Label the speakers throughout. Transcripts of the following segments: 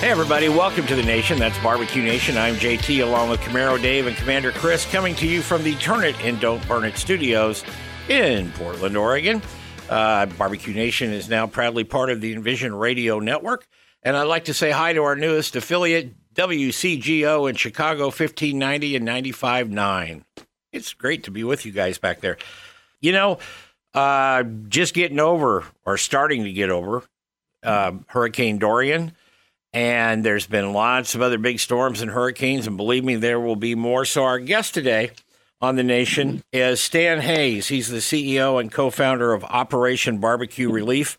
Speaker 1: Hey, everybody, welcome to the nation. That's Barbecue Nation. I'm JT along with Camaro Dave and Commander Chris coming to you from the Turn It and Don't Burn It studios in Portland, Oregon. Uh, Barbecue Nation is now proudly part of the Envision Radio Network. And I'd like to say hi to our newest affiliate, WCGO in Chicago, 1590 and 95.9. It's great to be with you guys back there. You know, uh, just getting over or starting to get over uh, Hurricane Dorian and there's been lots of other big storms and hurricanes, and believe me, there will be more. So, our guest today on the nation is Stan Hayes. He's the CEO and co founder of Operation Barbecue Relief.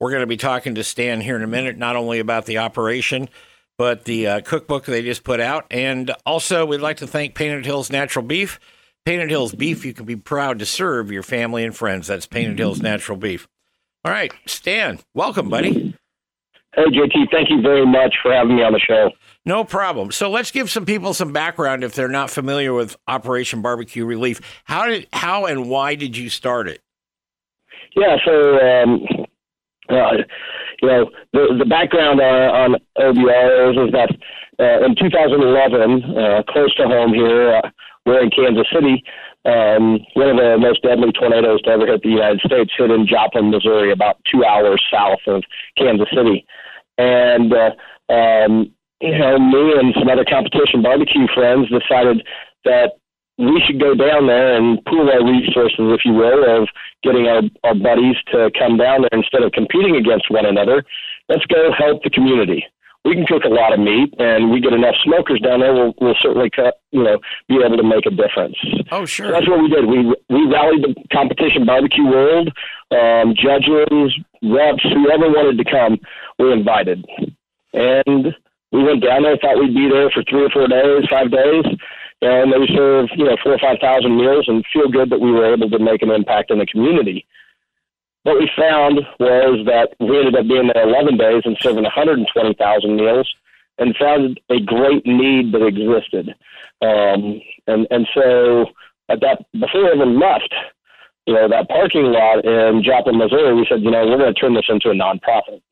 Speaker 1: We're going to be talking to Stan here in a minute, not only about the operation, but the uh, cookbook they just put out. And also, we'd like to thank Painted Hills Natural Beef. Painted Hills Beef, you can be proud to serve your family and friends. That's Painted Hills Natural Beef. All right, Stan, welcome, buddy.
Speaker 2: Hey, JT, thank you very much for having me on the show.
Speaker 1: No problem. So let's give some people some background if they're not familiar with Operation Barbecue Relief. How did, how, and why did you start it?
Speaker 2: Yeah, so um, uh, you know the the background on, on OBR is, is that uh, in 2011, uh, close to home here, uh, we're in Kansas City. Um, one of the most deadly tornadoes to ever hit the United States hit in Joplin, Missouri, about two hours south of Kansas City and uh, um, you know, me and some other competition barbecue friends decided that we should go down there and pool our resources, if you will, of getting our, our buddies to come down there instead of competing against one another. Let's go help the community. We can cook a lot of meat, and we get enough smokers down there. We'll, we'll certainly, cut, you know, be able to make a difference.
Speaker 1: Oh, sure.
Speaker 2: So that's what we did. We we rallied the competition barbecue world, um, judges, reps, whoever wanted to come we invited. And we went down there, thought we'd be there for three or four days, five days, and they serve, you know, four or five thousand meals and feel good that we were able to make an impact in the community. What we found was that we ended up being there 11 days and serving 120,000 meals and found a great need that existed. Um, and, and so at that, before we even left, you know, that parking lot in Joplin, Missouri, we said, you know, we're going to turn this into a nonprofit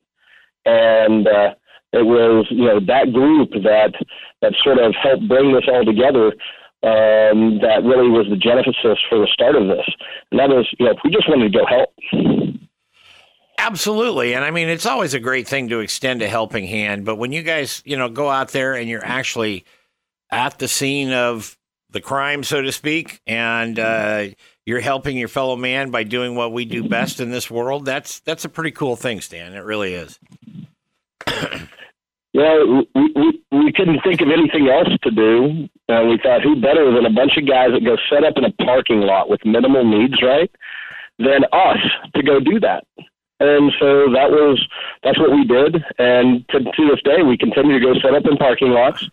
Speaker 2: and uh, it was you know that group that that sort of helped bring this all together. Um, that really was the genesis for the start of this, and that is you know if we just wanted to go help.
Speaker 1: Absolutely. And I mean, it's always a great thing to extend a helping hand. But when you guys, you know, go out there and you're actually at the scene of the crime, so to speak, and uh, you're helping your fellow man by doing what we do best in this world, that's that's a pretty cool thing, Stan. It really is.
Speaker 2: Yeah, we, we, we couldn't think of anything else to do. And we thought, who better than a bunch of guys that go set up in a parking lot with minimal needs, right? Than us to go do that. And so that was that's what we did. And to, to this day, we continue to go set up in parking lots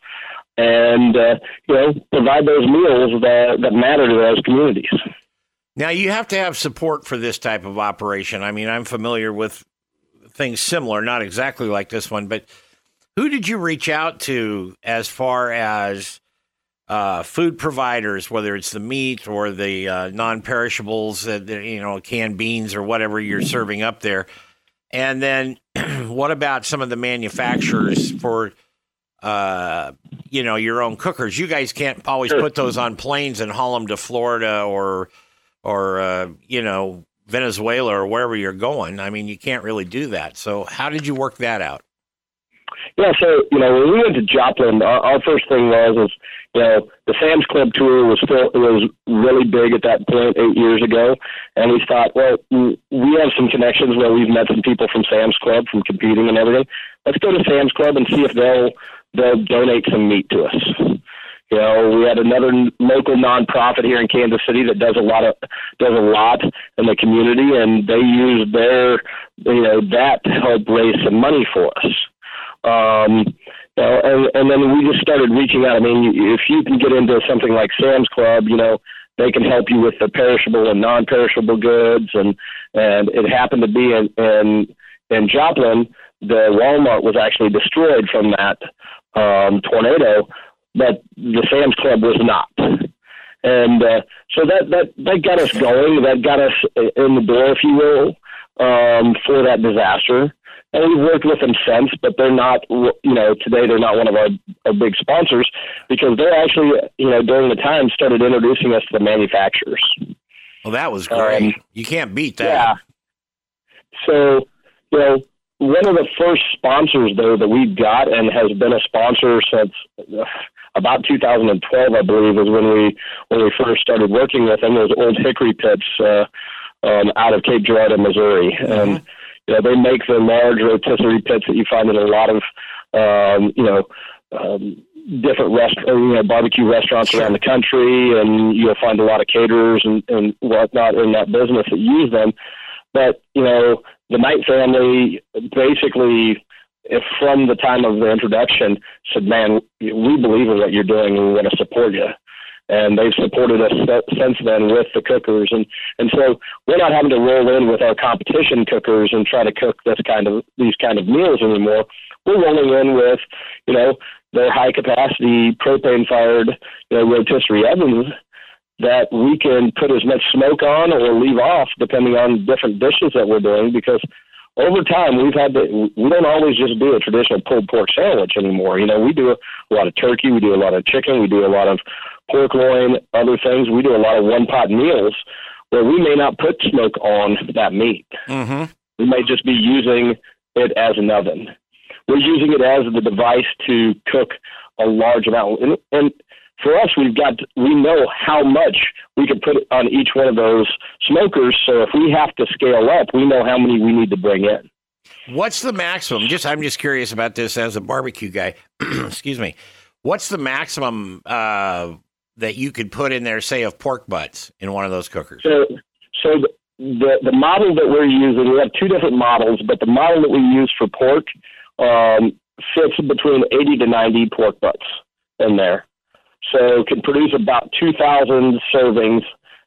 Speaker 2: and uh, you know provide those meals that that matter to those communities.
Speaker 1: Now you have to have support for this type of operation. I mean, I'm familiar with things similar, not exactly like this one, but who did you reach out to as far as uh, food providers, whether it's the meat or the uh, non-perishables, uh, you know, canned beans or whatever you're serving up there, and then what about some of the manufacturers for, uh, you know, your own cookers? You guys can't always put those on planes and haul them to Florida or, or uh, you know, Venezuela or wherever you're going. I mean, you can't really do that. So, how did you work that out?
Speaker 2: Yeah, so you know when we went to Joplin, our, our first thing was is you know the Sam's Club tour was still was really big at that point eight years ago, and we thought, well, we have some connections where we've met some people from Sam's Club from competing and everything. Let's go to Sam's Club and see if they'll they'll donate some meat to us. You know, we had another local nonprofit here in Kansas City that does a lot of does a lot in the community, and they use their you know that to help raise some money for us. Um, you know, and and then we just started reaching out. I mean, if you can get into something like Sam's Club, you know, they can help you with the perishable and non-perishable goods, and and it happened to be in in, in Joplin. The Walmart was actually destroyed from that um, tornado but the Sam's Club was not. And uh, so that, that, that got us going. That got us in the door, if you will, um, for that disaster. And we've worked with them since, but they're not, you know, today they're not one of our, our big sponsors because they're actually, you know, during the time started introducing us to the manufacturers.
Speaker 1: Well, that was great. Um, you can't beat that.
Speaker 2: Yeah. So, you know, one of the first sponsors though that we got and has been a sponsor since uh, about 2012, I believe, is when we when we first started working with them. Those Ole Hickory pits uh, um, out of Cape Girardeau, Missouri, mm-hmm. and you know they make the large rotisserie pits that you find in a lot of um, you know. Um, different rest, you know, barbecue restaurants around the country, and you'll find a lot of caterers and, and whatnot in that business that use them. But you know, the Knight family basically if from the time of the introduction said, "Man, we believe in what you're doing, and we want to support you." And they've supported us since then with the cookers, and and so we're not having to roll in with our competition cookers and try to cook this kind of these kind of meals anymore. We're rolling in with, you know, their high capacity propane fired, you know, rotisserie ovens that we can put as much smoke on or leave off depending on different dishes that we're doing because over time we've had to we don't always just do a traditional pulled pork sandwich anymore. You know we do a lot of turkey we do a lot of chicken we do a lot of pork loin other things. We do a lot of one pot meals where we may not put smoke on that meat.
Speaker 1: Mm-hmm.
Speaker 2: we may just be using it as an oven. We're using it as the device to cook a large amount and, and for us, we've got we know how much we can put on each one of those smokers. So if we have to scale up, we know how many we need to bring in.
Speaker 1: What's the maximum? Just I'm just curious about this as a barbecue guy. Excuse me. What's the maximum uh, that you could put in there, say, of pork butts in one of those cookers?
Speaker 2: So, so the, the the model that we're using, we have two different models, but the model that we use for pork um, fits between 80 to 90 pork butts in there so can produce about 2,000 servings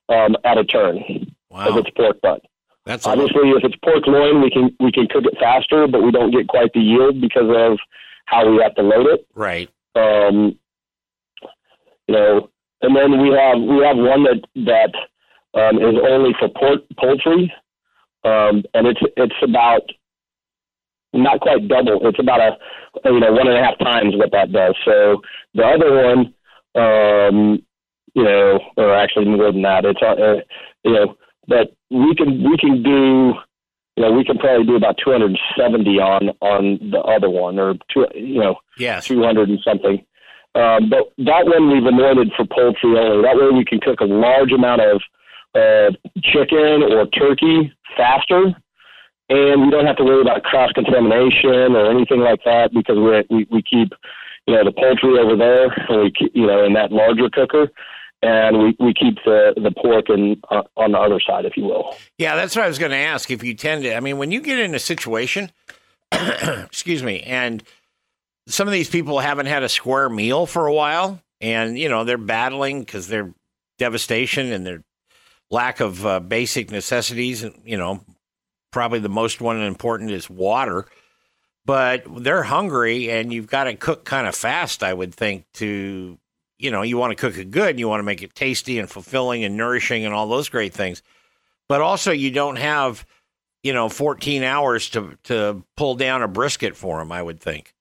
Speaker 2: um, at a turn
Speaker 1: wow.
Speaker 2: if it's pork butt.
Speaker 1: That's
Speaker 2: obviously if it's pork loin, we can we can cook it faster, but we don't get quite the yield because of how we have to load it.
Speaker 1: Right.
Speaker 2: Um, you know, and then we have we have one that that um, is only for pork poultry, um, and it's it's about not quite double. It's about a you know one and a half times what that does. So the other one um, you know, or actually more than that. It's uh, you know, but we can we can do you know we can probably do about 270 on on the other one or two you know
Speaker 1: yes
Speaker 2: 200 and something. Um, but that one we've anointed for poultry only. That way we can cook a large amount of uh, chicken or turkey faster, and we don't have to worry about cross contamination or anything like that because we we, we keep you know the poultry over there, and we you know in that larger cooker, and we, we keep the the pork in uh, on the other side, if you will.
Speaker 1: Yeah, that's what I was going to ask. If you tend to, I mean, when you get in a situation, excuse me, and some of these people haven't had a square meal for a while, and you know they're battling because they're devastation and their lack of uh, basic necessities, and you know probably the most one important is water but they're hungry and you've got to cook kind of fast, I would think, to, you know, you want to cook it good, and you want to make it tasty and fulfilling and nourishing and all those great things. But also, you don't have, you know, 14 hours to, to pull down a brisket for them, I would think.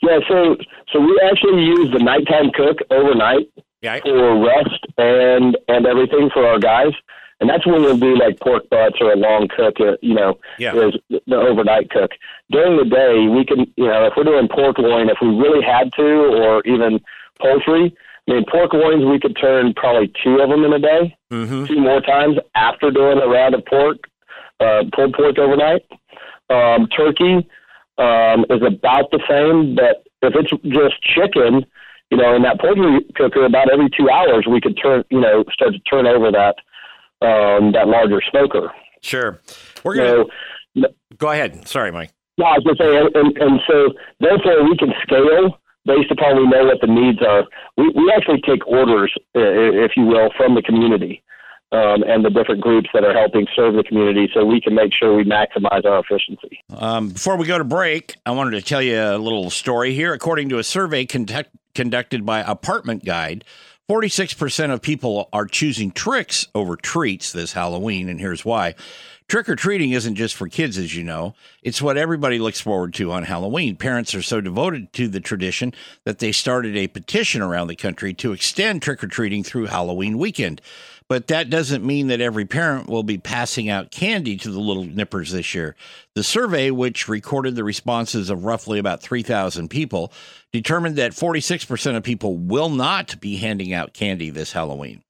Speaker 2: Yeah, so so we actually use the nighttime cook overnight
Speaker 1: yeah.
Speaker 2: for rest and and everything for our guys. And that's when we'll do like pork butts or a long cook. Uh, you know,
Speaker 1: Yeah.
Speaker 2: is the overnight cook. During the day, we can, you know, if we're doing pork loin, if we really had to, or even poultry. I mean, pork loins, we could turn probably two of them in a day,
Speaker 1: Mm-hmm.
Speaker 2: two more times after doing a round of pork, uh, pulled pork overnight. Um, turkey um, is about the same, but if it's just chicken, you know, in that poultry cooker, about every two hours, we could turn, you know, start to turn over that um, that larger smoker.
Speaker 1: Sure. We're gonna
Speaker 2: So,
Speaker 1: go ahead. Sorry, Mike.
Speaker 2: no, I was going to say, and, and, so therefore we can scale based upon we know what the needs are. We, we actually take orders, if you will, from the community um, and the different groups that are helping serve the community so we can make sure we maximize our efficiency.
Speaker 1: Um, before we go to break, I wanted to tell you a little story here. According to a survey conduct, conducted by Apartment Guide, 46% of people are choosing tricks over treats this Halloween, and here's why. Trick or treating isn't just for kids, as you know. It's what everybody looks forward to on Halloween. Parents are so devoted to the tradition that they started a petition around the country to extend trick or treating through Halloween weekend. But that doesn't mean that every parent will be passing out candy to the little nippers this year. The survey, which recorded the responses of roughly about 3,000 people, determined that 46% of people will not be handing out candy this Halloween.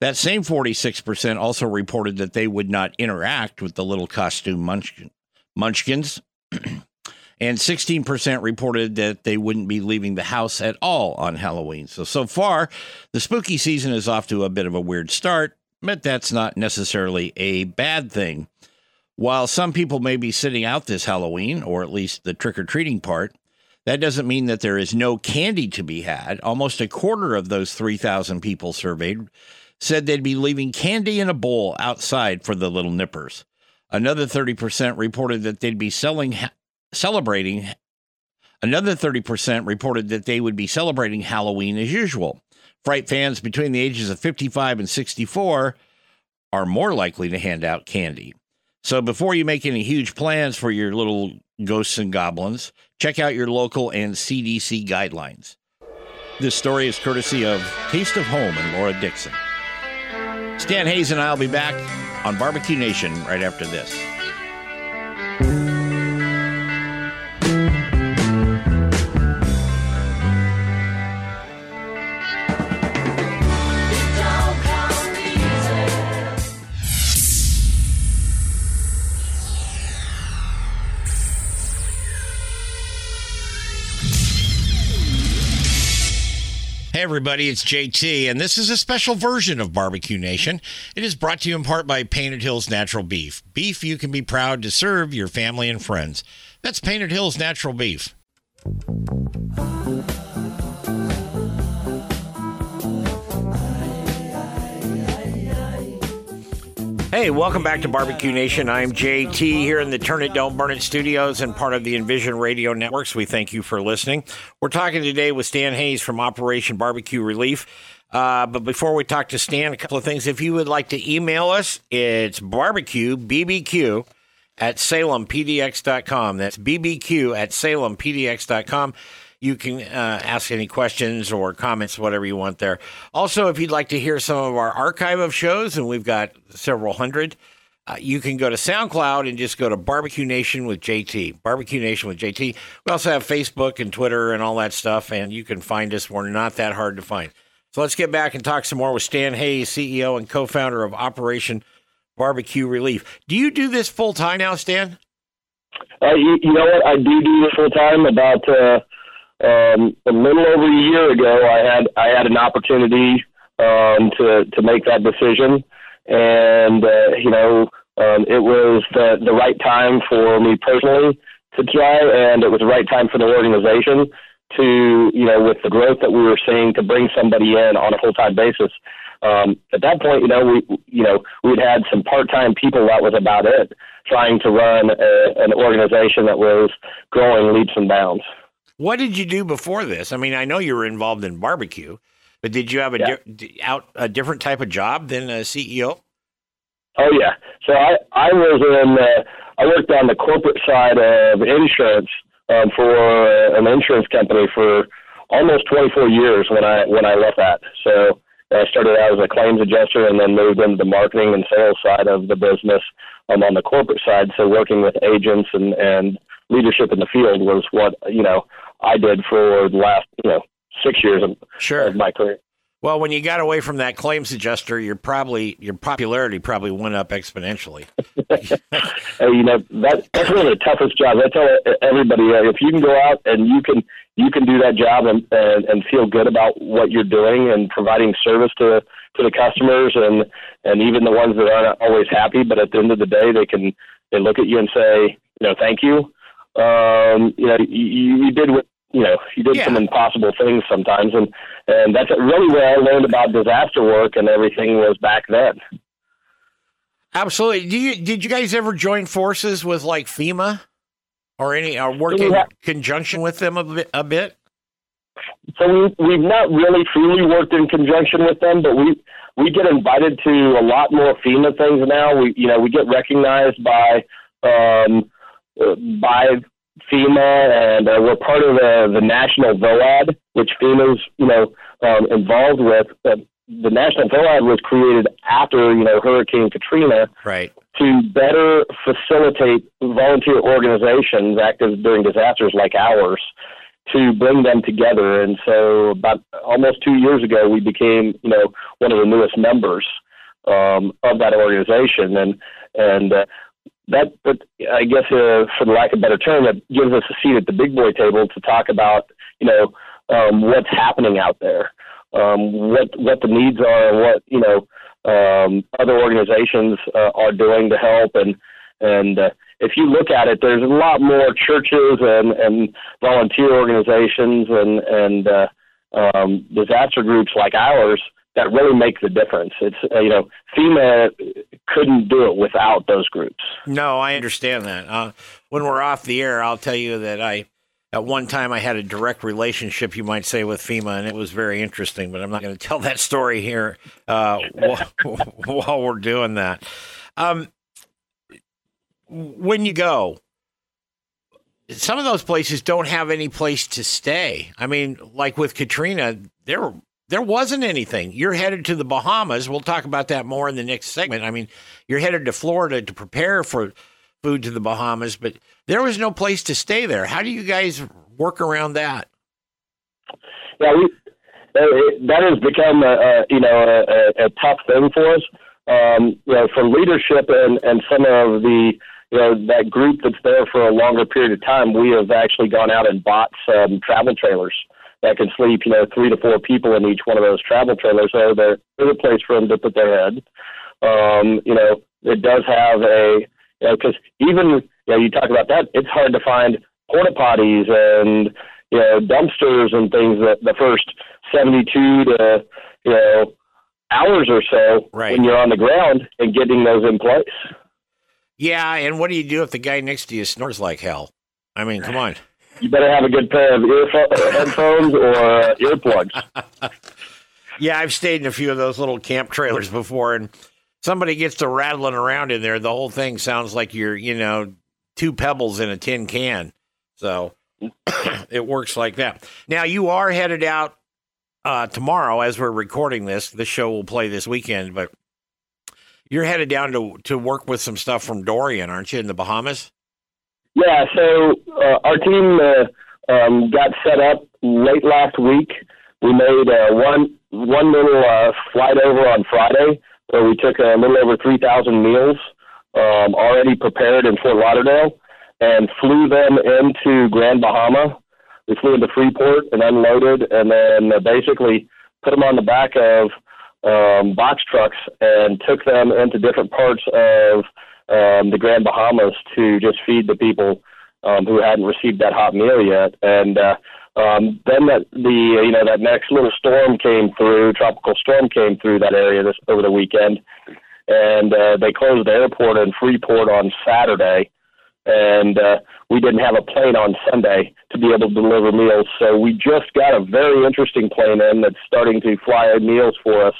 Speaker 1: That same 46% also reported that they would not interact with the little costume munchkin, munchkins. and 16% reported that they wouldn't be leaving the house at all on Halloween. So, so far, the spooky season is off to a bit of a weird start, but that's not necessarily a bad thing. While some people may be sitting out this Halloween, or at least the trick or treating part, that doesn't mean that there is no candy to be had. Almost a quarter of those 3,000 people surveyed said they'd be leaving candy in a bowl outside for the little nippers. Another 30% reported that they'd be selling, celebrating. Another 30% reported that they would be celebrating Halloween as usual. Fright fans between the ages of 55 and 64 are more likely to hand out candy. So before you make any huge plans for your little ghosts and goblins, check out your local and CDC guidelines. This story is courtesy of Taste of Home and Laura Dixon. Stan Hayes and I will be back on Barbecue Nation right after this. Hey, everybody, it's JT, and this is a special version of Barbecue Nation. It is brought to you in part by Painted Hills Natural Beef. Beef you can be proud to serve your family and friends. That's Painted Hills Natural Beef. Hey, welcome back to Barbecue Nation. I'm JT here in the Turn It Don't Burn It studios and part of the Envision Radio Networks. We thank you for listening. We're talking today with Stan Hayes from Operation Barbecue Relief. Uh, but before we talk to Stan, a couple of things. If you would like to email us, it's barbecue, BBQ, at salempdx.com. That's BBQ at salempdx.com. You can uh, ask any questions or comments, whatever you want there. Also, if you'd like to hear some of our archive of shows, and we've got several hundred, uh, you can go to SoundCloud and just go to Barbecue Nation with JT. Barbecue Nation with JT. We also have Facebook and Twitter and all that stuff, and you can find us. We're not that hard to find. So let's get back and talk some more with Stan Hayes, CEO and co founder of Operation Barbecue Relief. Do you do this full time now, Stan?
Speaker 2: Uh, you, you know what? I do do this full time. About uh, um, a little over a year ago, I had I had an opportunity um, to to make that decision, and uh, you know um, it was the the right time for me personally to try, and it was the right time for the organization to you know with the growth that we were seeing to bring somebody in on a full time basis. Um, at that point, you know, we you know we'd had some part time people. That was about it. Trying to run a, an organization that was growing leaps and bounds.
Speaker 1: What did you do before this? I mean, I know you were involved in barbecue, but did you have a
Speaker 2: Yeah.
Speaker 1: di- out a different type of job than a CEO?
Speaker 2: Oh yeah. So I I was in uh, I worked on the corporate side of insurance um, for uh, an insurance company for almost 24 years when I when I left that. So I started out as a claims adjuster and then moved into the marketing and sales side of the business um, on the corporate side. So working with agents and, and leadership in the field was what, you know, I did for the last, you know, six years of,
Speaker 1: sure.
Speaker 2: of my career.
Speaker 1: Well, when you got away from that claims adjuster, your probably your popularity probably went up exponentially.
Speaker 2: hey, you know that that's one of the toughest jobs. I tell everybody uh, if you can go out and you can you can do that job and, and and feel good about what you're doing and providing service to to the customers and and even the ones that aren't always happy, but at the end of the day they can they look at you and say you know thank you. Um, you know you, you did what you know, you did yeah. some impossible things sometimes, and and that's really where I learned about disaster work and everything was back then.
Speaker 1: Absolutely. Do you did you guys ever join forces with like FEMA or any or work in conjunction with them a bit? A bit?
Speaker 2: So we we've not really truly worked in conjunction with them, but we we get invited to a lot more FEMA things now. We you know we get recognized by um, by FEMA, and uh, we're part of the, the national VOAD, which FEMA's you know um, involved with. Uh, the national VOAD was created after you know Hurricane Katrina,
Speaker 1: right?
Speaker 2: To better facilitate volunteer organizations active during disasters like ours, to bring them together. And so, about almost two years ago, we became you know one of the newest members um, of that organization, and and uh, that, but I guess uh, for the lack of a better term, that gives us a seat at the big boy table to talk about, you know, um, what's happening out there, um, what what the needs are, and what you know um, other organizations uh, are doing to help. And and uh, if you look at it, there's a lot more churches and and volunteer organizations and and uh, um, disaster groups like ours that really make the difference. It's uh, you know FEMA couldn't do it without those groups.
Speaker 1: No, I understand that. Uh, when we're off the air, I'll tell you that I at one time I had a direct relationship, you might say, with FEMA, and it was very interesting. But I'm not going to tell that story here uh, while, while, we're doing that. Um, when you go, some of those places don't have any place to stay. I mean, like with Katrina, there there wasn't anything. You're headed to the Bahamas. We'll talk about that more in the next segment. I mean, you're headed to Florida to prepare for food to the Bahamas, but there was no place to stay there. How do you guys work around that?
Speaker 2: Yeah, we, that has become a, a you know a, a, tough thing for us. Um, you know, for leadership and and some of the you know that group that's there for a longer period of time, we have actually gone out and bought some travel trailers that can sleep, you know, three to four people in each one of those travel trailers. So there's a place for them to put their head. Um, you know, it does have a, you know, because even, you know, you talk about that, it's hard to find porta potties and, you know, dumpsters and things that the first 72 to, you know, hours or so
Speaker 1: right.
Speaker 2: when you're on the ground and getting those in place.
Speaker 1: Yeah, and what do you do if the guy next to you snores like hell? I mean, come on
Speaker 2: you better have a good pair of earphones headphones or earplugs.
Speaker 1: yeah, I've stayed in a few of those little camp trailers before, and somebody gets to rattling around in there. The whole thing sounds like you're, you know, two pebbles in a tin can. So it works like that. Now you are headed out uh, tomorrow as we're recording this. The show will play this weekend, but you're headed down to to work with some stuff from Dorian, aren't you, in the Bahamas?
Speaker 2: Yeah, so uh, our team uh, um, got set up late last week. We made uh, one one little uh, flight over on Friday where we took a little over 3,000 meals um, already prepared in Fort Lauderdale and flew them into Grand Bahama. We flew into Freeport and unloaded, and then uh, basically put them on the back of um, box trucks and took them into different parts of um, the Grand Bahamas to just feed the people um, who hadn't received that hot meal yet. And uh, um, then that the you know that next little storm came through, tropical storm came through that area this over the weekend, and uh, they closed the airport in Freeport on Saturday. And uh, we didn't have a plane on Sunday to be able to deliver meals. So we just got a very interesting plane in that's starting to fly meals for us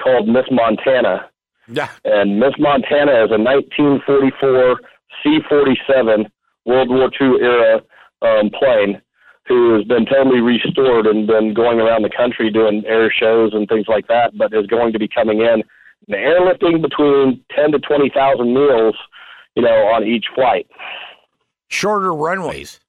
Speaker 2: called Miss Montana
Speaker 1: yeah.
Speaker 2: And Miss Montana is a 1944 C-47 World War II era um, plane who has been totally restored and been going around the country doing air shows and things like that, but is going to be coming in and airlifting between ten to twenty thousand meals, you know, on each flight.
Speaker 1: Shorter runways.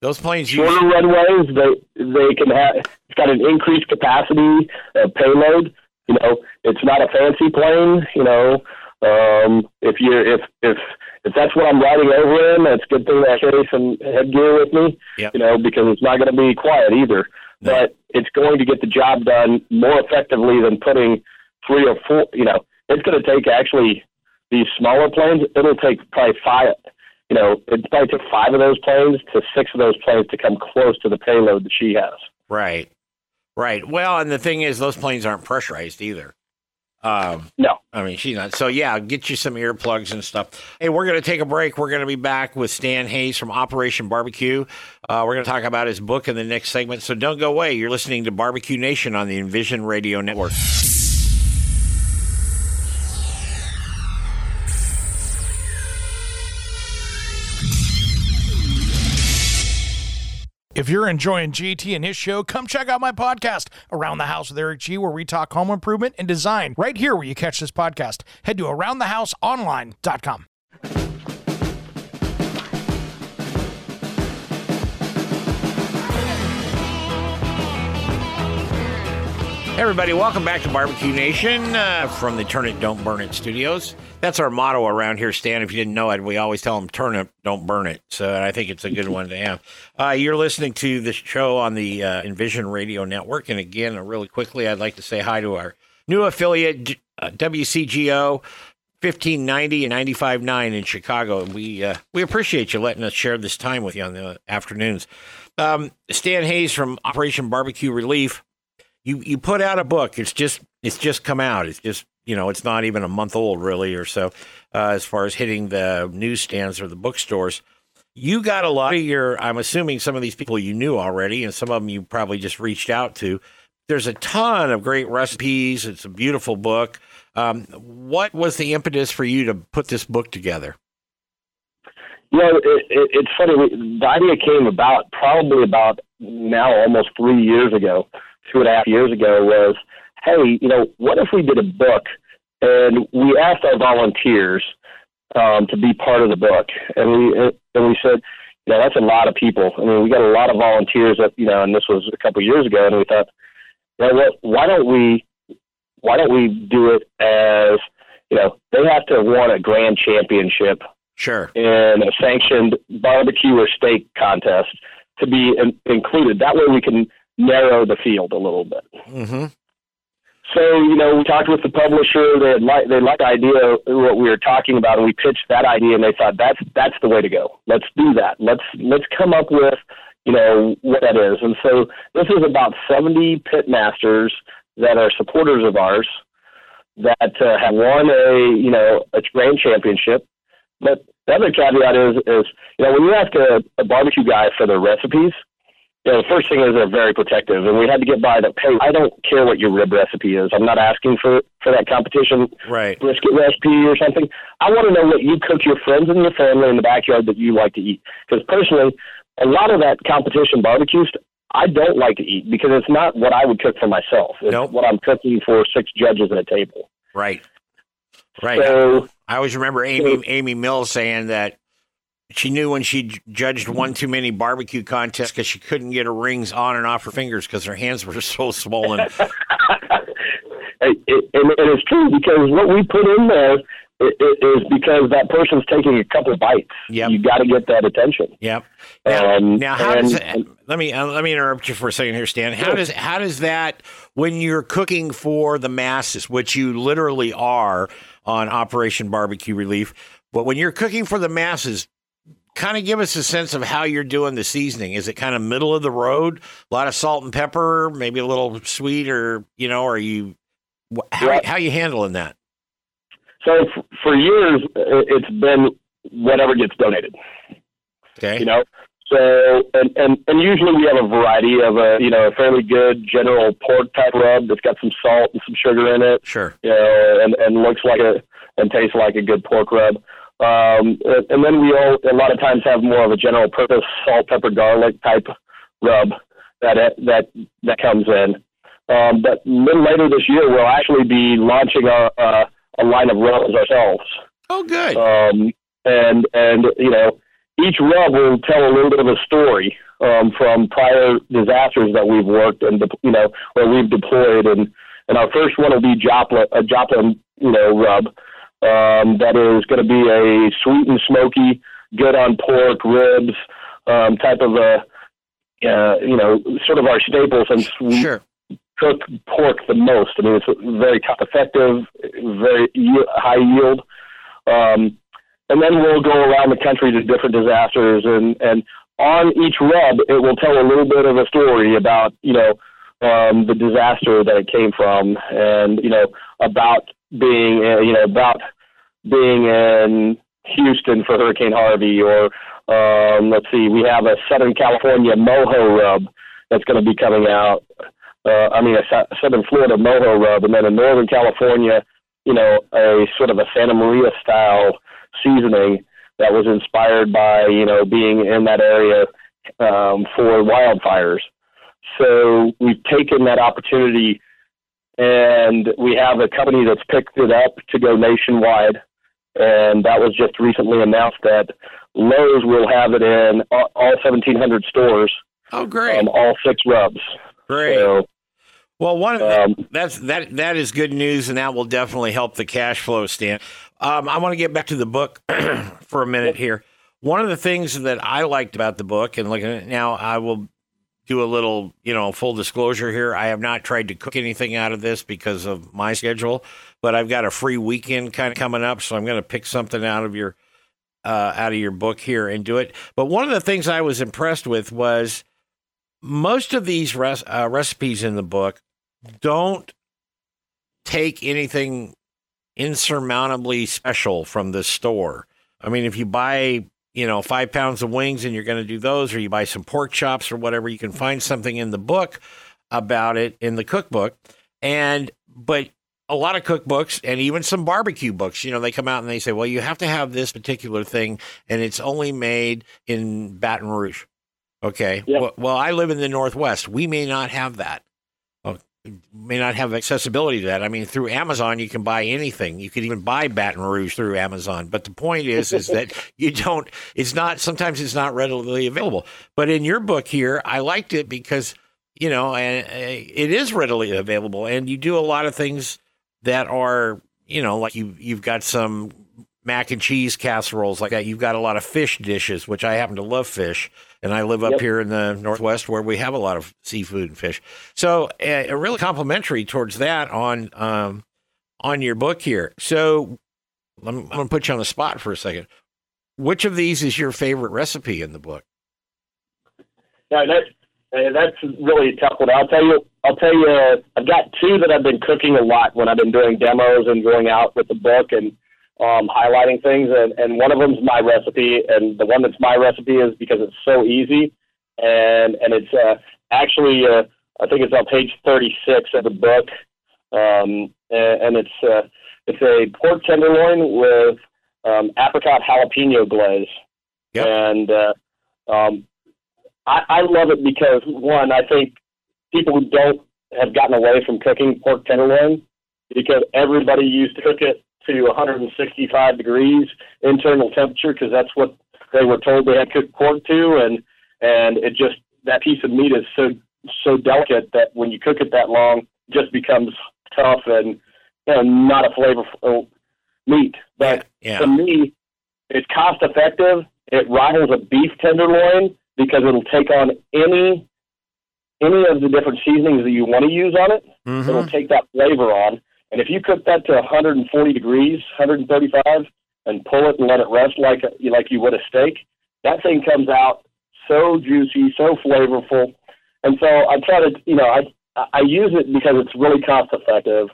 Speaker 1: Those planes
Speaker 2: shorter use- runways. They they can have. It's got an increased capacity of payload. You know, it's not a fancy plane. You know, um, if you if if if that's what I'm riding over in, that's a good thing that I carry some headgear with me.
Speaker 1: Yep.
Speaker 2: You know, because it's not going to be quiet either. No. But it's going to get the job done more effectively than putting three or four. You know, it's going to take actually these smaller planes. It'll take probably five you know, it probably took five of those planes to six of those planes to come close to the payload that she has.
Speaker 1: Right. Right. Well, and the thing is, those planes aren't pressurized either.
Speaker 2: Um, no.
Speaker 1: I mean, she's not. So, yeah, get you some earplugs and stuff. Hey, we're going to take a break. We're going to be back with Stan Hayes from Operation Barbecue. Uh, we're going to talk about his book in the next segment. So, don't go away. You're listening to Barbecue Nation on the Envision Radio Network.
Speaker 3: If you're enjoying JT and his show, come check out my podcast, Around the House with Eric G, where we talk home improvement and design right here where you catch this podcast. Head to aroundthehouseonline.com.
Speaker 1: everybody, welcome back to Barbecue Nation uh, from the Turn It, Don't Burn It studios. That's our motto around here, Stan. If you didn't know it, we always tell them turn it, don't burn it. So I think it's a good one to have. Uh, you're listening to the show on the uh, Envision Radio Network. And again, really quickly, I'd like to say hi to our new affiliate, uh, WCGO. 1590 and 95.9 in Chicago. We uh, we appreciate you letting us share this time with you on the afternoons. Um, Stan Hayes from Operation Barbecue Relief you you put out a book. It's just it's just come out. It's just you know it's not even a month old really or so uh, as far as hitting the newsstands or the bookstores. You got a lot of your. I'm assuming some of these people you knew already, and some of them you probably just reached out to. There's a ton of great recipes. It's a beautiful book. Um, what was the impetus for you to put this book together?
Speaker 2: Know, it, it, it's funny. The idea came about probably about now almost three years ago two and a half years ago was, hey, you know, what if we did a book and we asked our volunteers um, to be part of the book, and we and we said, you know, that's a lot of people. I mean, we got a lot of volunteers that you know, and this was a couple of years ago, and we thought, you know what, why don't we, why don't we do it as, you know, they have to won a grand championship
Speaker 1: Sure.
Speaker 2: In a sanctioned barbecue or steak contest to be in, included. That way we can narrow the field a little bit.
Speaker 1: Mm-hmm.
Speaker 2: So you know, we talked with the publisher. They had like they liked the idea of what we were talking about, and we pitched that idea, and they thought that's that's the way to go. Let's do that. Let's let's come up with you know what that is. And so this is about seventy pit masters that are supporters of ours that uh, have won a you know a grand championship. But the other caveat is is you know when you ask a, a barbecue guy for their recipes, yeah, the first thing is they're very protective, and we had to get by that. Hey, I don't care what your rib recipe is. I'm not asking for for that competition
Speaker 1: right.
Speaker 2: brisket recipe or something. I want to know what you cook your friends and your family in the backyard that you like to eat. Because personally, a lot of that competition barbecue I don't like to eat because it's not what I would cook for myself. It's
Speaker 1: nope.
Speaker 2: what I'm cooking for six judges at a table.
Speaker 1: Right. Right. So, I always remember Amy so, Amy Mills saying that she knew when she judged one too many barbecue contests because she couldn't get her rings on and off her fingers because her hands were so swollen.
Speaker 2: it, it, and, and it's true because what we put in there is because that person's taking a couple bites.
Speaker 1: Yep.
Speaker 2: You got to get that attention.
Speaker 1: Yep. Now,
Speaker 2: um,
Speaker 1: now how and, does it, let me uh, let me interrupt you for a second here, Stan. How does how does that when you're cooking for the masses, which you literally are on Operation Barbecue Relief, but when you're cooking for the masses, kind of give us a sense of how you're doing the seasoning. Is it kind of middle of the road? A lot of salt and pepper, maybe a little sweet, or you know, are you how yeah. how you handling that?
Speaker 2: So f- for years, uh, it's been whatever gets donated.
Speaker 1: Okay,
Speaker 2: you know. So and, and and usually we have a variety of a you know a fairly good general pork type rub that's got some salt and some sugar in it.
Speaker 1: Sure.
Speaker 2: You know, and and looks like a and tastes like a good pork rub. Um, and then we all, a lot of times have more of a general purpose salt, pepper, garlic type rub that that that comes in. Um, but a little later this year, we'll actually be launching a, a, a line of rubs ourselves.
Speaker 1: Oh, good.
Speaker 2: Um, and and you know, each rub will tell a little bit of a story um, from prior disasters that we've worked and you know where we've deployed. And and our first one will be Joplin, a Joplin, you know, rub um, that is going to be a sweet and smoky, good on pork, ribs, um, type of a, uh, you know, sort of our staple since we
Speaker 1: sure.
Speaker 2: cook pork the most. I mean, it's very cost effective, very high yield. Um, and then we'll go around the country to different disasters, and and on each rub, it will tell a little bit of a story about you know um, the disaster that it came from, and you know about being uh, you know about being in Houston for Hurricane Harvey, or um, let's see, we have a Southern California mojo rub that's going to be coming out. Uh, I mean, a Southern Florida mojo rub, and then in Northern California, you know, a sort of a Santa Maria style seasoning that was inspired by you know being in that area um, for wildfires. So we've taken that opportunity and we have a company that's picked it up to go nationwide. And that was just recently announced that Lowe's will have it in all 1,700 stores.
Speaker 1: Oh, great!
Speaker 2: Um, all six rubs.
Speaker 1: Great. So, well, one of um, that's that that is good news, and that will definitely help the cash flow stand. Um, I want to get back to the book for a minute here. One of the things that I liked about the book, and looking at it now, I will do a little, you know, full disclosure here. I have not tried to cook anything out of this because of my schedule, but I've got a free weekend kind of coming up, so I'm going to pick something out of your uh, out of your book here and do it. But one of the things I was impressed with was most of these res- uh, recipes in the book don't take anything insurmountably special from the store. I mean, if you buy you know, five pounds of wings and you're going to do those, or you buy some pork chops or whatever, you can find something in the book about it in the cookbook. And, but a lot of cookbooks and even some barbecue books, you know, they come out and they say, well, you have to have this particular thing and it's only made in Baton Rouge. Okay.
Speaker 2: Yep.
Speaker 1: Well, well, I live in the Northwest. We may not have that may not have accessibility to that. I mean, through Amazon, you can buy anything. You can even buy Baton Rouge through Amazon. But the point is, is that you don't. It's not. Sometimes it's not readily available. But in your book here, I liked it because you know, and it is readily available, and you do a lot of things that are, you know, like you you've got some mac and cheese casseroles like that. You've got a lot of fish dishes, which I happen to love fish and I live up
Speaker 2: yep.
Speaker 1: here in the northwest where we have a lot of seafood and fish. So, uh, really complimentary towards that on um, on your book here. So, I'm, I'm going to put you on the spot for a second. Which of these is your favorite recipe in the book?
Speaker 2: Yeah, that, uh, that's really a tough one. I'll tell you. I'll tell you. Uh, I've got two that I've been cooking a lot when I've been doing demos and going out with the book and um, highlighting things, and, and one of them's my recipe, and the one that's my recipe is because it's so easy, and and it's uh, actually uh, I think it's on page 36 of the book, um, and, and it's uh, it's a pork tenderloin with um, apricot jalapeno glaze,
Speaker 1: yep.
Speaker 2: and uh, um, I, I love it because one, I think people who don't have gotten away from cooking pork tenderloin because everybody used to cook it to 165 degrees internal temperature because that's what they were told they had cooked pork to, and and it just that piece of meat is so so delicate that when you cook it that long, it just becomes tough and know, not a flavorful meat. But
Speaker 1: yeah.
Speaker 2: to me, it's cost effective. It rivals a beef tenderloin because it'll take on any any of the different seasonings that you want to use on it.
Speaker 1: Mm-hmm.
Speaker 2: It'll take that flavor on and if you cook that to 140 degrees, 135, and pull it and let it rest like a, like you would a steak, that thing comes out so juicy, so flavorful. And so I try to, you know, I I use it because it's really cost effective.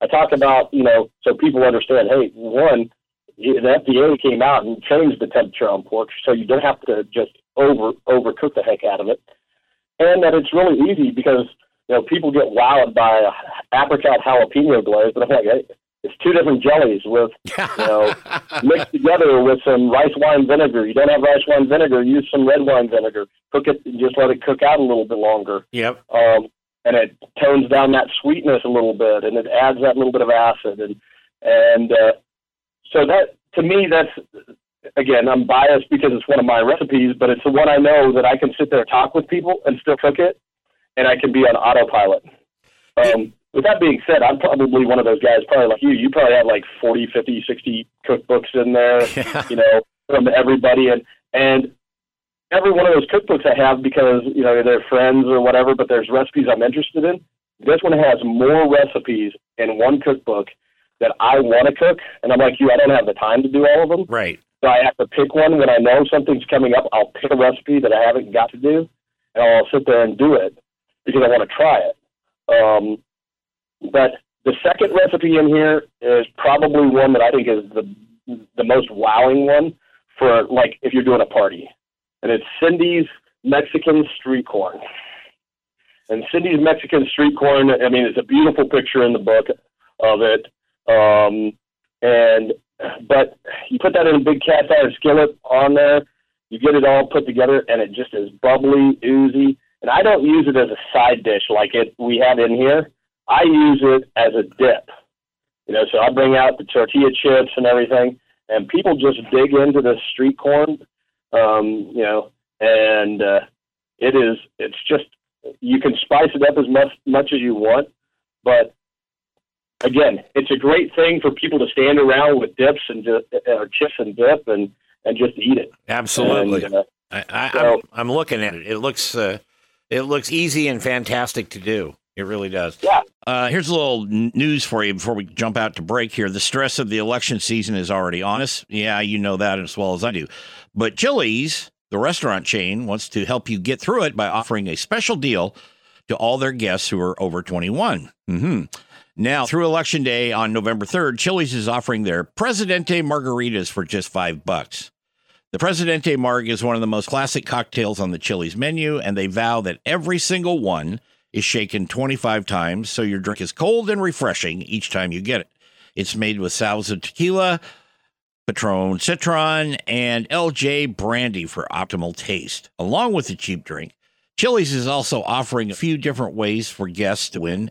Speaker 2: I talk about, you know, so people understand. Hey, one, the FDA came out and changed the temperature on pork, so you don't have to just over overcook the heck out of it, and that it's really easy because you know, people get wowed by apricot jalapeno glaze, but I'm like, hey, it's two different jellies with you know mixed together with some rice wine vinegar. You don't have rice wine vinegar, use some red wine vinegar. Cook it, just let it cook out a little bit longer.
Speaker 1: Yep.
Speaker 2: Um, and it tones down that sweetness a little bit, and it adds that little bit of acid, and and uh, so that to me that's again I'm biased because it's one of my recipes, but it's the one I know that I can sit there talk with people and still cook it, and I can be on autopilot. Um, with that being said, I'm probably one of those guys, probably like you. You probably have like 40, 50, 60 cookbooks in there,
Speaker 1: Yeah.
Speaker 2: you know, from everybody. And, and every one of those cookbooks I have because, you know, they're friends or whatever, but there's recipes I'm interested in. This one has more recipes in one cookbook that I want to cook. And I'm like you, I don't have the time to do all of them.
Speaker 1: Right.
Speaker 2: So I have to pick one when I know something's coming up. I'll pick a recipe that I haven't got to do, and I'll sit there and do it because I want to try it. Um, but the second recipe in here is probably one that I think is the the most wowing one for like if you're doing a party, and it's Cindy's Mexican street corn. And Cindy's Mexican street corn. I mean, it's a beautiful picture in the book of it. Um, and but you put that in a big cast iron skillet on there, you get it all put together, and it just is bubbly, oozy. And I don't use it as a side dish like it we have in here. I use it as a dip. You know, so I bring out the tortilla chips and everything, and people just dig into the street corn. Um, you know, and uh, it is it's just you can spice it up as much much as you want, but again, it's a great thing for people to stand around with dips and just, or chips and dip and and just eat it.
Speaker 1: Absolutely.
Speaker 2: And, uh,
Speaker 1: I, I,
Speaker 2: So-
Speaker 1: I'm looking at it. It looks uh, it looks easy and fantastic to do. It really does.
Speaker 2: Yeah.
Speaker 1: Uh, here's a little news for you before we jump out to break here. The stress of the election season is already on us. Yeah, you know that as well as I do. But Chili's, the restaurant chain, wants to help you get through it by offering a special deal to all their guests who are over 21. hmm Now, through Election Day on November 3rd, Chili's is offering their Presidente margaritas for just five bucks. The Presidente Marg is one of the most classic cocktails on the Chili's menu, and they vow that every single one is shaken 25 times so your drink is cold and refreshing each time you get it. It's made with Sauza tequila, Patron Citron, and LJ brandy for optimal taste. Along with the cheap drink, Chili's is also offering a few different ways for guests to win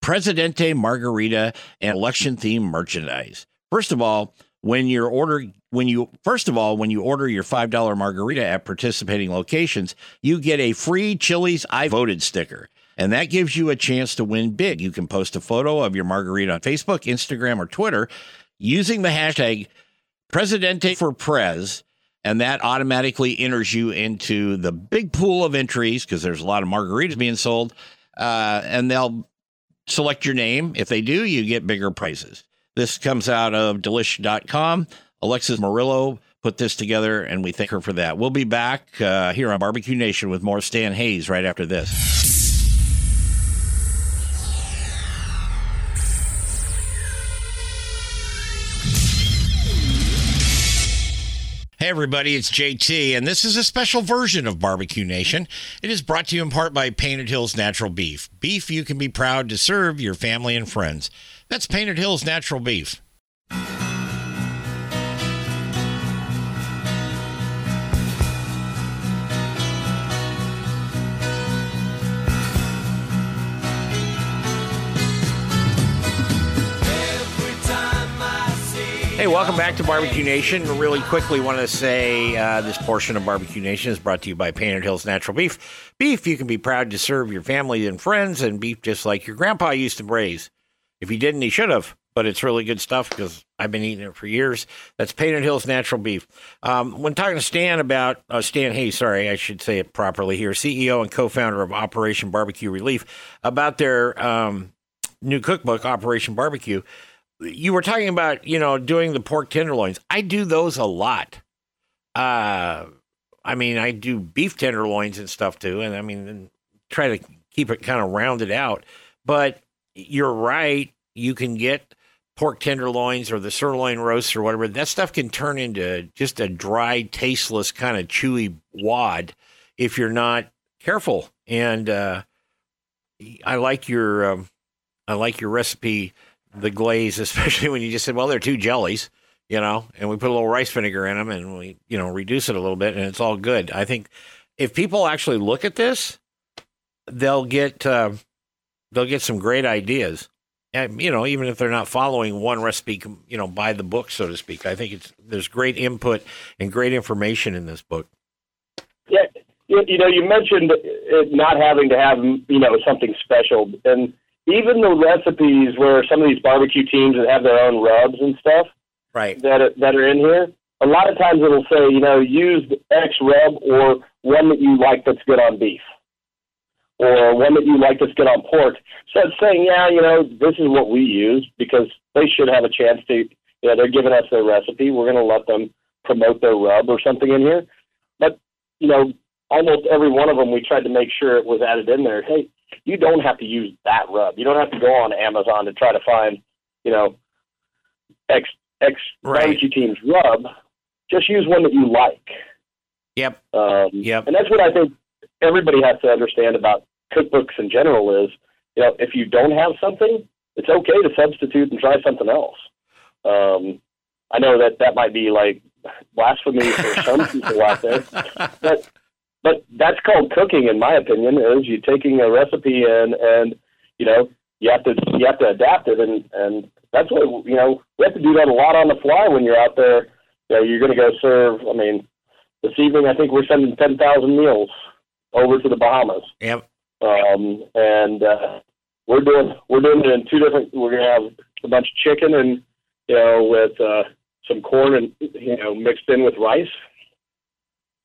Speaker 1: Presidente margarita and election themed merchandise. First of all, when your order when you first of all when you order your $5 margarita at participating locations, you get a free Chili's I voted sticker. And that gives you a chance to win big. You can post a photo of your margarita on Facebook, Instagram, or Twitter using the hashtag Presidente for Prez, and that automatically enters you into the big pool of entries because there's a lot of margaritas being sold. Uh, and they'll select your name. If they do, you get bigger prizes. This comes out of delish.com. Alexis Murillo put this together, and we thank her for that. We'll be back uh, here on Barbecue Nation with more Stan Hayes right after this. Hey, everybody, it's JT, and this is a special version of Barbecue Nation. It is brought to you in part by Painted Hills Natural Beef. Beef you can be proud to serve your family and friends. That's Painted Hills Natural Beef. Hey, welcome back to Barbecue Nation. Really quickly, want to say uh, this portion of Barbecue Nation is brought to you by Painted Hills Natural Beef. Beef you can be proud to serve your family and friends, and beef just like your grandpa used to raise. If he didn't, he should have. But it's really good stuff because I've been eating it for years. That's Painted Hills Natural Beef. Um, when talking to Stan about uh, Stan Hayes, sorry, I should say it properly here, CEO and co-founder of Operation Barbecue Relief, about their um, new cookbook, Operation Barbecue you were talking about you know doing the pork tenderloins. I do those a lot. Uh i mean i do beef tenderloins and stuff too and i mean and try to keep it kind of rounded out. But you're right you can get pork tenderloins or the sirloin roast or whatever. That stuff can turn into just a dry tasteless kind of chewy wad if you're not careful. And uh i like your um, i like your recipe the glaze, especially when you just said, well, they're two jellies, you know, and we put a little rice vinegar in them and we, you know, reduce it a little bit and it's all good. I think if people actually look at this, they'll get uh, they'll get some great ideas. And, you know, even if they're not following one recipe, you know, by the book, so to speak. I think it's there's great input and great information in this book.
Speaker 2: Yeah, you, you know, you mentioned not having to have you know something special, and even the recipes where some of these barbecue teams that have their own rubs and stuff,
Speaker 1: right?
Speaker 2: That are, that are in here. A lot of times it'll say, you know, use X rub or one that you like that's good on beef, or one that you like that's good on pork. So it's saying, yeah, you know, this is what we use because they should have a chance to, you know, they're giving us their recipe. We're going to let them promote their rub or something in here. But, you know, almost every one of them, we tried to make sure it was added in there. Hey, you don't have to use that rub. You don't have to go on Amazon to try to find, you know, X X
Speaker 1: Right.
Speaker 2: barbecue team's rub. Just use one that you like.
Speaker 1: Yep.
Speaker 2: Um,
Speaker 1: Yep.
Speaker 2: And that's what I think everybody has to understand about cookbooks in general is, you know, if you don't have something, it's okay to substitute and try something else. Um, I know that that might be like blasphemy for some people out there, but but that's called cooking, in my opinion. Is you taking a recipe and and you know you have to you have to adapt it, and and that's what you know we have to do that a lot on the fly when you're out there. You know, you're going to go serve. I mean, this evening I think we're sending ten thousand meals over to the Bahamas,
Speaker 1: Yep.
Speaker 2: um, and uh, we're doing we're doing it in two different. We're going to have a bunch of chicken and you know with uh, some corn and you know mixed in with rice,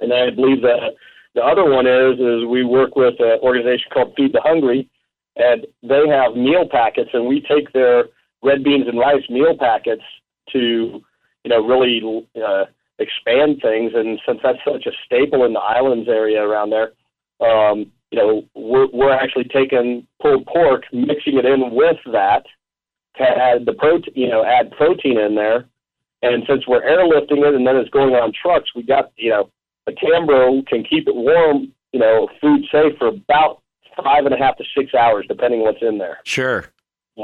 Speaker 2: and I believe that the other one is is we work with an organization called Feed the Hungry, and they have meal packets, and we take their red beans and rice meal packets to you know really uh, expand things. And since that's such a staple in the islands area around there, um, you know we're we're actually taking pulled pork, mixing it in with that to add the protein, you know, add protein in there. And since we're airlifting it and then it's going on trucks, we got you know a Cambro can keep it warm, you know, food safe for about five and a half to six hours, depending on what's in there.
Speaker 1: Sure.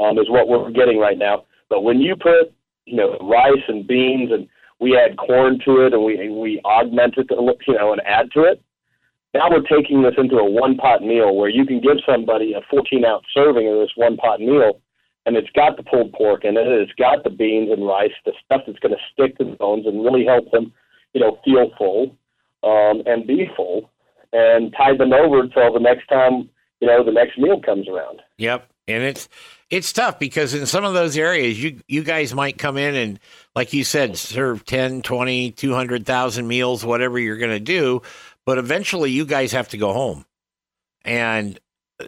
Speaker 2: Um, is what we're getting right now. But when you put, you know, rice and beans, and we add corn to it, and we we augment it, you know, and add to it. Now we're taking this into a one pot meal where you can give somebody a 14 ounce serving of this one pot meal, and it's got the pulled pork in it, it's got the beans and rice, the stuff that's going to stick to the bones and really help them, you know, feel full um, and be full, and tide them over until the next time, you know, the next meal comes around.
Speaker 1: Yep. And it's it's tough because in some of those areas you you guys might come in and like you said serve 10, 20, 200,000 meals whatever you're going to do, but eventually you guys have to go home. And uh,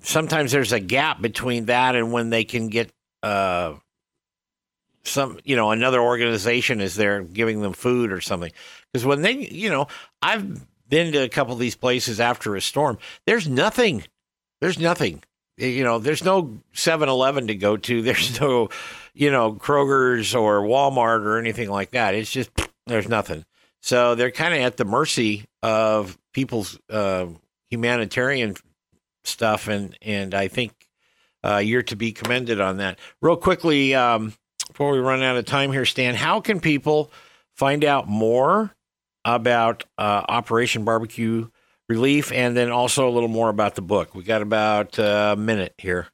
Speaker 1: sometimes there's a gap between that and when they can get uh some you know another organization is there giving them food or something because when they you know i've been to a couple of these places after a storm. There's nothing there's nothing. You know there's no 7-eleven to go to. There's no you know kroger's or walmart or anything like that. It's just there's nothing. So they're kind of at the mercy of people's uh, humanitarian stuff and and i think uh, you're to be commended on that. Real quickly um, before we run out of time here stan how can people find out more about uh, operation barbecue relief and then also a little more about the book we got about uh, a minute here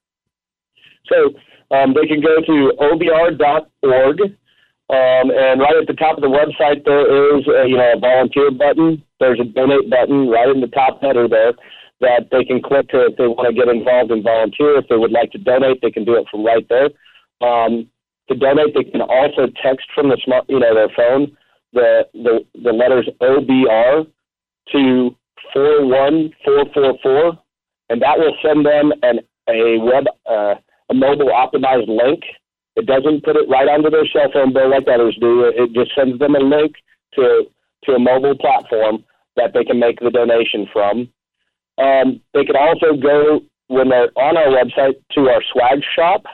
Speaker 2: So um, they can go to obr.org, um, and right at the top of the website there is a, you know a volunteer button. There's a donate button right in the top header there that they can click to if they want to get involved and volunteer. If they would like to donate, they can do it from right there. Um, to donate, they can also text from the smart, you know, their phone the the, the letters OBR to four one four four four, and that will send them an a web uh, a mobile optimized link. It doesn't put it right onto their cell phone bill like others do. It just sends them a link to to a mobile platform that they can make the donation from. Um, they can also go when they're on our website to our swag shop.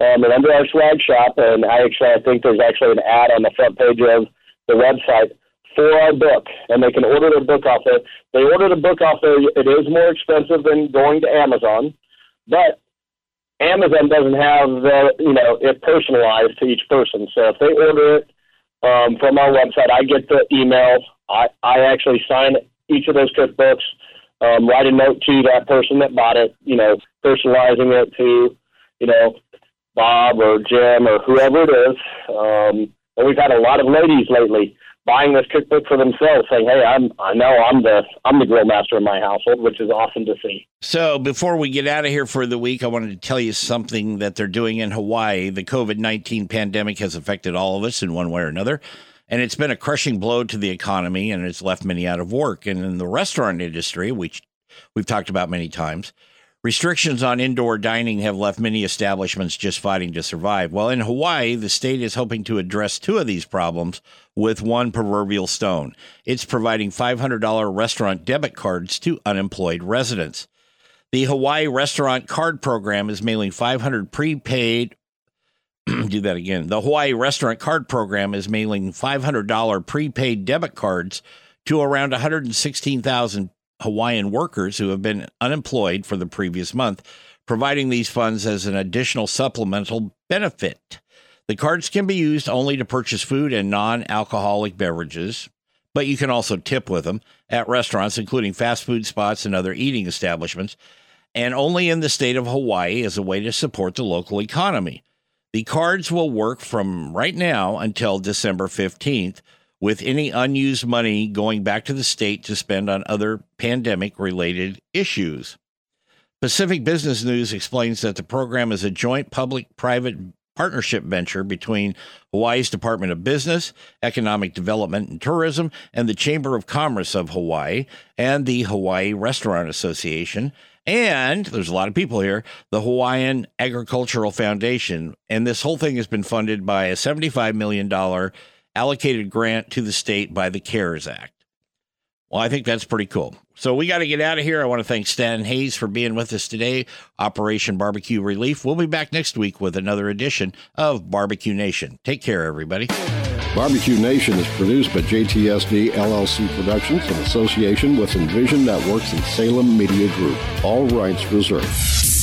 Speaker 2: Um, and under our swag shop, and I actually I think there's actually an ad on the front page of the website for our book, and they can order their book off there. They order the book off there. It is more expensive than going to Amazon, but Amazon doesn't have the you know it personalized to each person. So if they order it um, from our website, I get the email. I I actually sign each of those cookbooks. Um, write a note to that person that bought it. You know, personalizing it to you know Bob or Jim or whoever it is. Um, and we've had a lot of ladies lately buying this cookbook for themselves, saying, "Hey, I'm I know I'm the I'm the grill master in my household," which is awesome to see.
Speaker 1: So, before we get out of here for the week, I wanted to tell you something that they're doing in Hawaii. The COVID nineteen pandemic has affected all of us in one way or another. And it's been a crushing blow to the economy and it's left many out of work. And in the restaurant industry, which we've talked about many times, Restrictions on indoor dining have left many establishments just fighting to survive. Well, in Hawaii, the state is hoping to address two of these problems with one proverbial stone. It's providing $500 restaurant debit cards to unemployed residents. The Hawaii Restaurant Card Program is mailing 500 prepaid. do that again. The Hawaii Restaurant Card Program is mailing $500 prepaid debit cards to around 116,000 Hawaiian workers who have been unemployed for the previous month, providing these funds as an additional supplemental benefit. The cards can be used only to purchase food and non alcoholic beverages, but you can also tip with them at restaurants, including fast food spots and other eating establishments, and only in the state of Hawaii as a way to support the local economy. The cards will work from right now until December 15th with any unused money going back to the state to spend on other pandemic related issues. Pacific Business News explains that the program is a joint public private partnership venture between Hawaii's Department of Business, Economic Development and Tourism, and the Chamber of Commerce of Hawaii, and the Hawaii Restaurant Association. And there's a lot of people here, the Hawaiian Agricultural Foundation. And this whole thing has been funded by a $75 million allocated grant to the state by the CARES Act. Well, I think that's pretty cool. So we got to get out of here. I want to thank Stan Hayes for being with us today. Operation Barbecue Relief. We'll be back next week with another edition of Barbecue Nation. Take care, everybody.
Speaker 4: Barbecue Nation is produced by JTSD LLC Productions in association with Envision Networks and Salem Media Group. All rights reserved.